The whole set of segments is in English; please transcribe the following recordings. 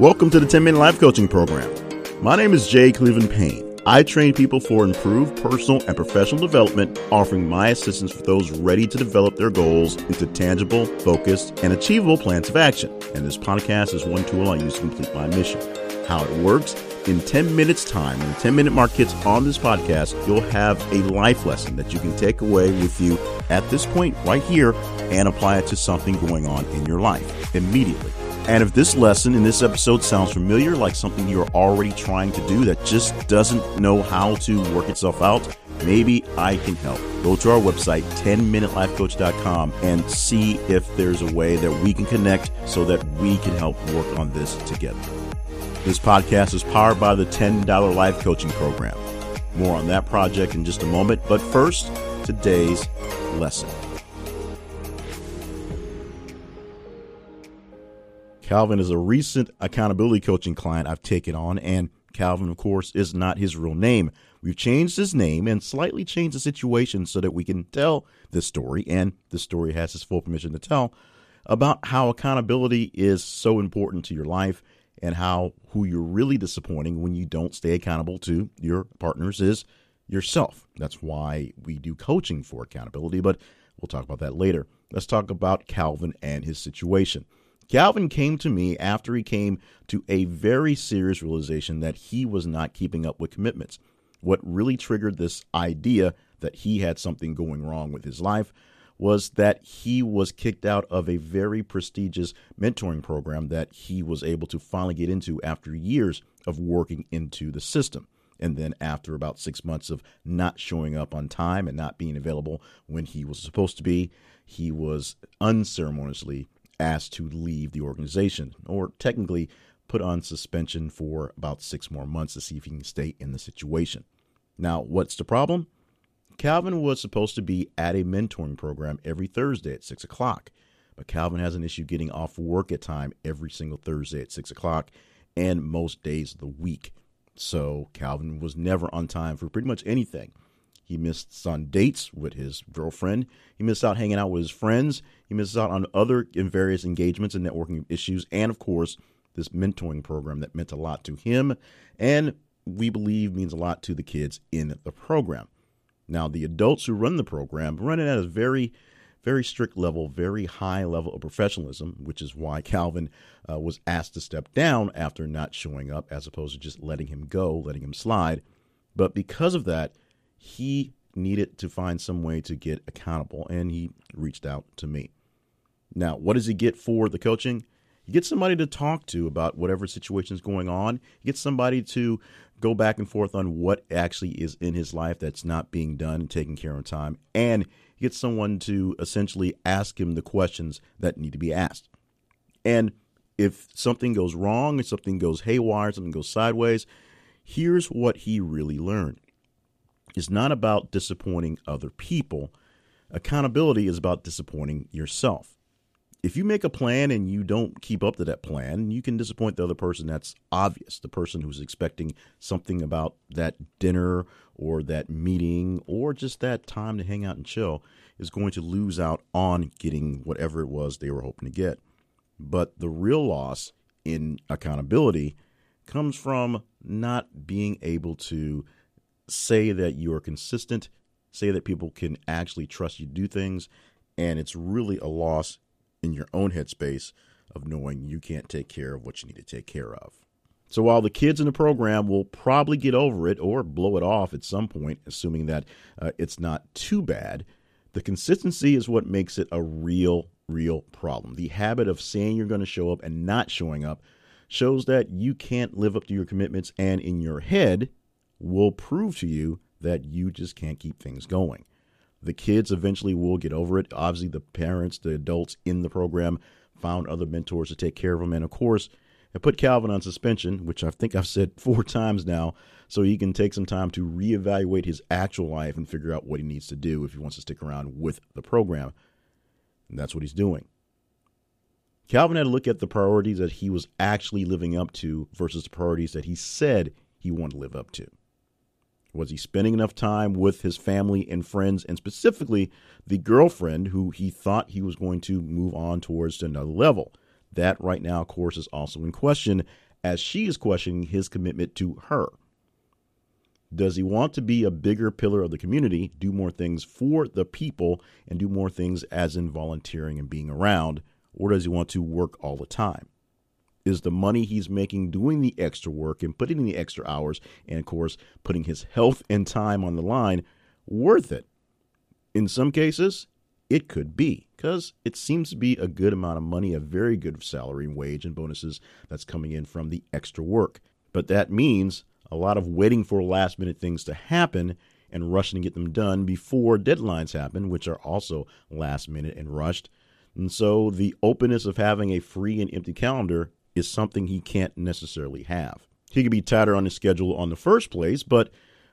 Welcome to the 10 Minute Life Coaching Program. My name is Jay Cleveland Payne. I train people for improved personal and professional development, offering my assistance for those ready to develop their goals into tangible, focused, and achievable plans of action. And this podcast is one tool I use to complete my mission. How it works in 10 minutes time, when the 10 minute mark hits on this podcast, you'll have a life lesson that you can take away with you at this point right here and apply it to something going on in your life immediately. And if this lesson in this episode sounds familiar, like something you're already trying to do that just doesn't know how to work itself out, maybe I can help. Go to our website, 10minutelifecoach.com, and see if there's a way that we can connect so that we can help work on this together. This podcast is powered by the $10 Life Coaching Program. More on that project in just a moment, but first, today's lesson. Calvin is a recent accountability coaching client I've taken on, and Calvin, of course, is not his real name. We've changed his name and slightly changed the situation so that we can tell this story, and the story has his full permission to tell, about how accountability is so important to your life and how who you're really disappointing when you don't stay accountable to your partners is yourself. That's why we do coaching for accountability, but we'll talk about that later. Let's talk about Calvin and his situation. Calvin came to me after he came to a very serious realization that he was not keeping up with commitments. What really triggered this idea that he had something going wrong with his life was that he was kicked out of a very prestigious mentoring program that he was able to finally get into after years of working into the system. And then, after about six months of not showing up on time and not being available when he was supposed to be, he was unceremoniously asked to leave the organization, or technically put on suspension for about six more months to see if he can stay in the situation. Now, what's the problem? Calvin was supposed to be at a mentoring program every Thursday at 6 o'clock, but Calvin has an issue getting off work at time every single Thursday at 6 o'clock and most days of the week. So Calvin was never on time for pretty much anything. He missed on dates with his girlfriend. He missed out hanging out with his friends. He missed out on other in various engagements and networking issues. And of course, this mentoring program that meant a lot to him and we believe means a lot to the kids in the program. Now, the adults who run the program run it at a very, very strict level, very high level of professionalism, which is why Calvin uh, was asked to step down after not showing up as opposed to just letting him go, letting him slide. But because of that, he needed to find some way to get accountable, and he reached out to me. Now, what does he get for the coaching? He gets somebody to talk to about whatever situation is going on. He gets somebody to go back and forth on what actually is in his life that's not being done and taken care of time. And he gets someone to essentially ask him the questions that need to be asked. And if something goes wrong, if something goes haywire, something goes sideways, here's what he really learned is not about disappointing other people. Accountability is about disappointing yourself. If you make a plan and you don't keep up to that plan, you can disappoint the other person. That's obvious. The person who's expecting something about that dinner or that meeting or just that time to hang out and chill is going to lose out on getting whatever it was they were hoping to get. But the real loss in accountability comes from not being able to say that you are consistent, say that people can actually trust you to do things, and it's really a loss in your own headspace of knowing you can't take care of what you need to take care of. So while the kids in the program will probably get over it or blow it off at some point, assuming that uh, it's not too bad, the consistency is what makes it a real, real problem. The habit of saying you're going to show up and not showing up shows that you can't live up to your commitments, and in your head, will prove to you that you just can't keep things going. The kids eventually will get over it. Obviously, the parents, the adults in the program found other mentors to take care of them. And of course, I put Calvin on suspension, which I think I've said four times now, so he can take some time to reevaluate his actual life and figure out what he needs to do if he wants to stick around with the program. And that's what he's doing. Calvin had to look at the priorities that he was actually living up to versus the priorities that he said he wanted to live up to. Was he spending enough time with his family and friends, and specifically the girlfriend who he thought he was going to move on towards to another level? That right now, of course, is also in question as she is questioning his commitment to her. Does he want to be a bigger pillar of the community, do more things for the people, and do more things as in volunteering and being around? Or does he want to work all the time? Is the money he's making doing the extra work and putting in the extra hours, and of course, putting his health and time on the line, worth it? In some cases, it could be because it seems to be a good amount of money, a very good salary and wage and bonuses that's coming in from the extra work. But that means a lot of waiting for last minute things to happen and rushing to get them done before deadlines happen, which are also last minute and rushed. And so the openness of having a free and empty calendar is something he can't necessarily have. He could be tighter on his schedule on the first place, but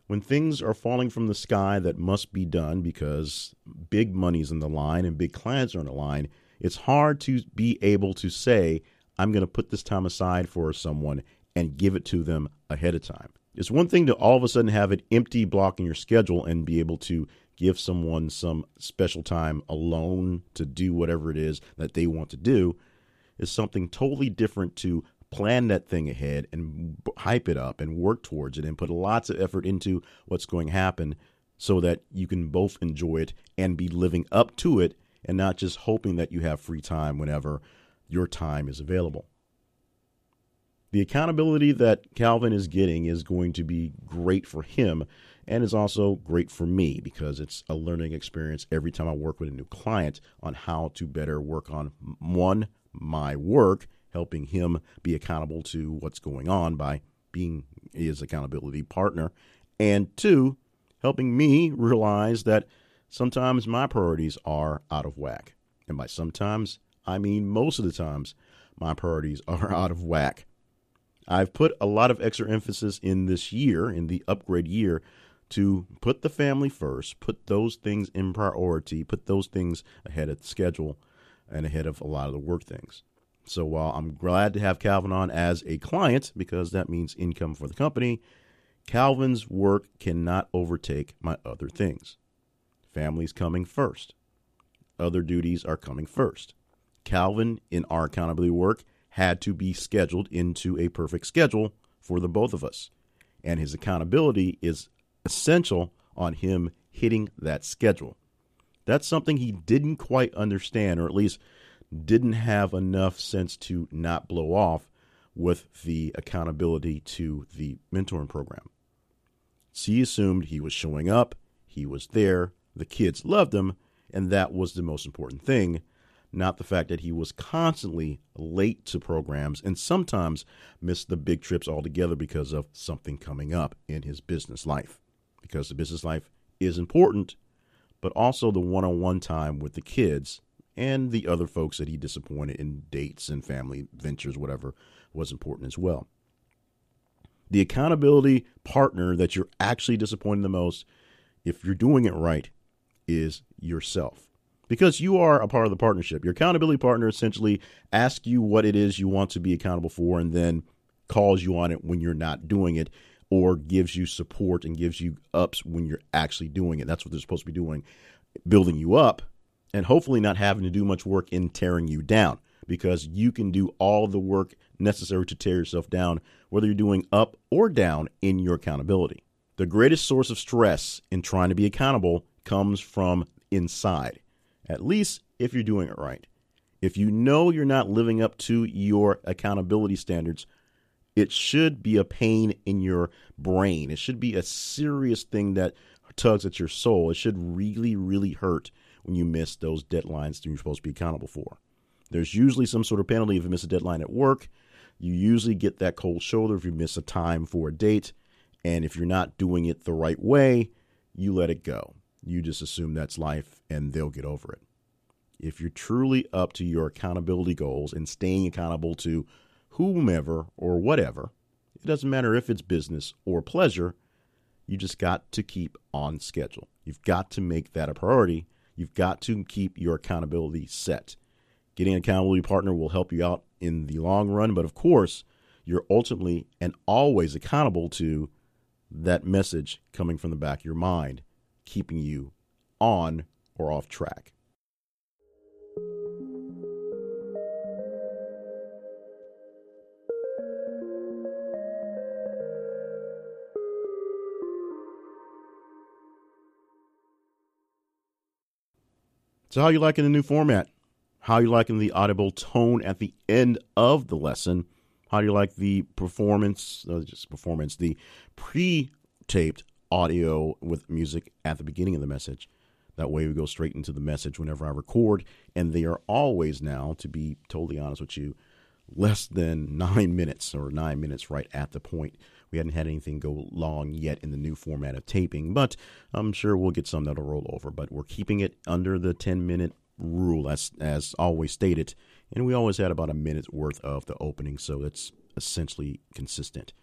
when things are falling from the sky that must be done because big money's in the line and big clients are on the line, it's hard to be able to say, I'm going to put this time aside for someone and give it to them ahead of time. It's one thing to all of a sudden have an empty block in your schedule and be able to give someone some special time alone to do whatever it is that they want to do. Is something totally different to plan that thing ahead and hype it up and work towards it and put lots of effort into what's going to happen so that you can both enjoy it and be living up to it and not just hoping that you have free time whenever your time is available. The accountability that Calvin is getting is going to be great for him and is also great for me because it's a learning experience every time I work with a new client on how to better work on one, my work, helping him be accountable to what's going on by being his accountability partner, and two, helping me realize that sometimes my priorities are out of whack. And by sometimes, I mean most of the times, my priorities are out of whack. I've put a lot of extra emphasis in this year, in the upgrade year, to put the family first, put those things in priority, put those things ahead of schedule and ahead of a lot of the work things. So while I'm glad to have Calvin on as a client because that means income for the company, Calvin's work cannot overtake my other things. Family's coming first. Other duties are coming first. Calvin, in our accountability work, had to be scheduled into a perfect schedule for the both of us. And his accountability is essential on him hitting that schedule. That's something he didn't quite understand, or at least didn't have enough sense to not blow off with the accountability to the mentoring program. He assumed he was showing up, he was there, the kids loved him, and that was the most important thing, not the fact that he was constantly late to programs and sometimes missed the big trips altogether because of something coming up in his business life. Because the business life is important, but also the one on one time with the kids and the other folks that he disappointed in dates and family ventures, whatever was important as well. The accountability partner that you're actually disappointing the most, if you're doing it right, is yourself. Because you are a part of the partnership. Your accountability partner essentially asks you what it is you want to be accountable for and then calls you on it when you're not doing it or gives you support and gives you ups when you're actually doing it. That's what they're supposed to be doing, building you up and hopefully not having to do much work in tearing you down because you can do all the work necessary to tear yourself down, whether you're doing up or down in your accountability. The greatest source of stress in trying to be accountable comes from inside, at least if you're doing it right. If you know you're not living up to your accountability standards, it should be a pain in your brain. It should be a serious thing that tugs at your soul. It should really, really hurt when you miss those deadlines that you're supposed to be accountable for. There's usually some sort of penalty if you miss a deadline at work. You usually get that cold shoulder if you miss a time for a date. And if you're not doing it the right way, you let it go. You just assume that's life and they'll get over it. If you're truly up to your accountability goals and staying accountable to whomever or whatever, it doesn't matter if it's business or pleasure, you just got to keep on schedule. You've got to make that a priority You've got to keep your accountability set. Getting an accountability partner will help you out in the long run, but of course, you're ultimately and always accountable to that message coming from the back of your mind, keeping you on or off track. So, how you liking the new format? How you liking the audible tone at the end of the lesson? How do you like the performance? Uh, just performance, the pre-taped audio with music at the beginning of the message. That way, we go straight into the message whenever I record, and they are always now, to be totally honest with you, less than nine minutes or nine minutes right at the point. We hadn't had anything go long yet in the new format of taping, but I'm sure we'll get some that'll roll over. But we're keeping it under the 10 minute rule, as, as always stated. And we always had about a minute's worth of the opening, so it's essentially consistent.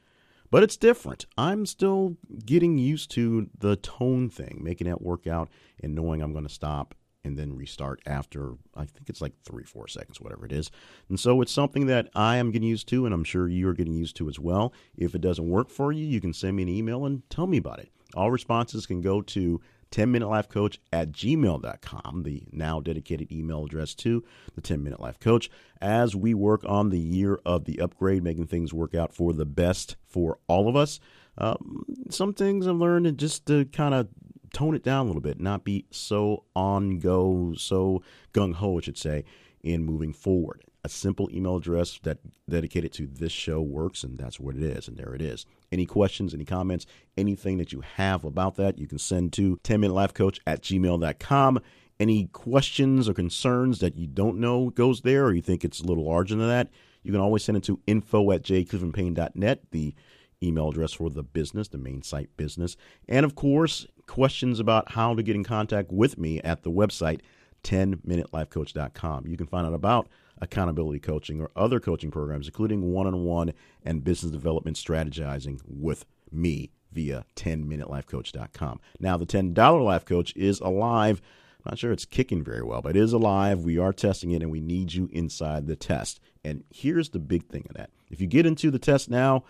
But it's different. I'm still getting used to the tone thing, making that work out and knowing I'm going to stop and then restart after I think it's like three, four seconds, whatever it is. And so it's something that I am getting used to, and I'm sure you're getting used to as well. If it doesn't work for you, you can send me an email and tell me about it. All responses can go to 10 minute life coach at gmail.com, the now dedicated email address to the 10 minute life coach, as we work on the year of the upgrade, making things work out for the best for all of us. Um, some things I've learned and just to kind of tone it down a little bit, not be so on go, so gung ho, I should say, in moving forward. A simple email address that dedicated to this show works, and that's what it is, and there it is. Any questions, any comments, anything that you have about that, you can send to 10 minute life coach at gmail.com. Any questions or concerns that you don't know goes there, or you think it's a little larger than that, you can always send it to info at jclevelandpayne.net, the email address for the business, the main site business. And of course, questions about how to get in contact with me at the website 10minutelifecoach.com. You can find out about accountability coaching or other coaching programs, including one on one and business development strategizing with me via 10minutelifecoach.com. Now, the $10 Life Coach is alive. I'm not sure it's kicking very well, but it is alive. We are testing it and we need you inside the test. And here's the big thing of that if you get into the test now,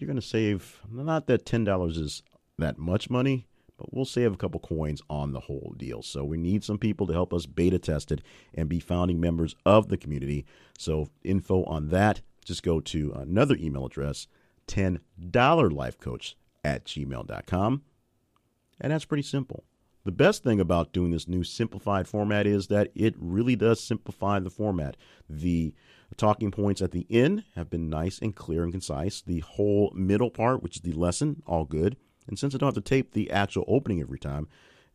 you're going to save not that $10 is that much money, but we'll save a couple coins on the whole deal. So we need some people to help us beta test it and be founding members of the community. So info on that, just go to another email address, $10lifecoach at gmail.com. And that's pretty simple. The best thing about doing this new simplified format is that it really does simplify the format. The talking points at the end have been nice and clear and concise. The whole middle part, which is the lesson, all good. And since I don't have to tape the actual opening every time,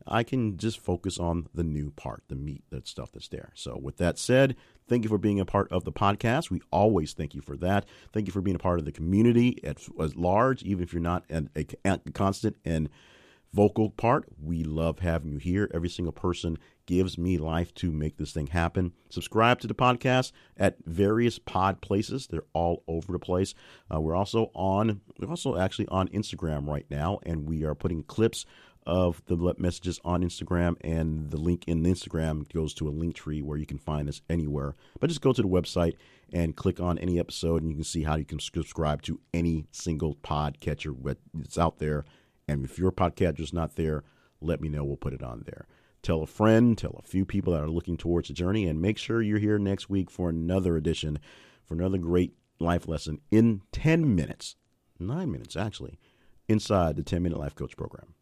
I can just focus on the new part, the meat, the stuff that's there. So, with that said, thank you for being a part of the podcast. We always thank you for that. Thank you for being a part of the community at, at large, even if you're not an, a, a constant and vocal part. We love having you here. Every single person gives me life to make this thing happen. Subscribe to the podcast at various pod places. They're all over the place. Uh, we're also on. We're also actually on Instagram right now, and we are putting clips of the messages on Instagram, and the link in the Instagram goes to a link tree where you can find us anywhere. But just go to the website and click on any episode, and you can see how you can subscribe to any single pod catcher that's out there. And if your podcast is not there, let me know. We'll put it on there. Tell a friend, tell a few people that are looking towards the journey, and make sure you're here next week for another edition, for another great life lesson in 10 minutes, nine minutes actually, inside the 10 Minute Life Coach program.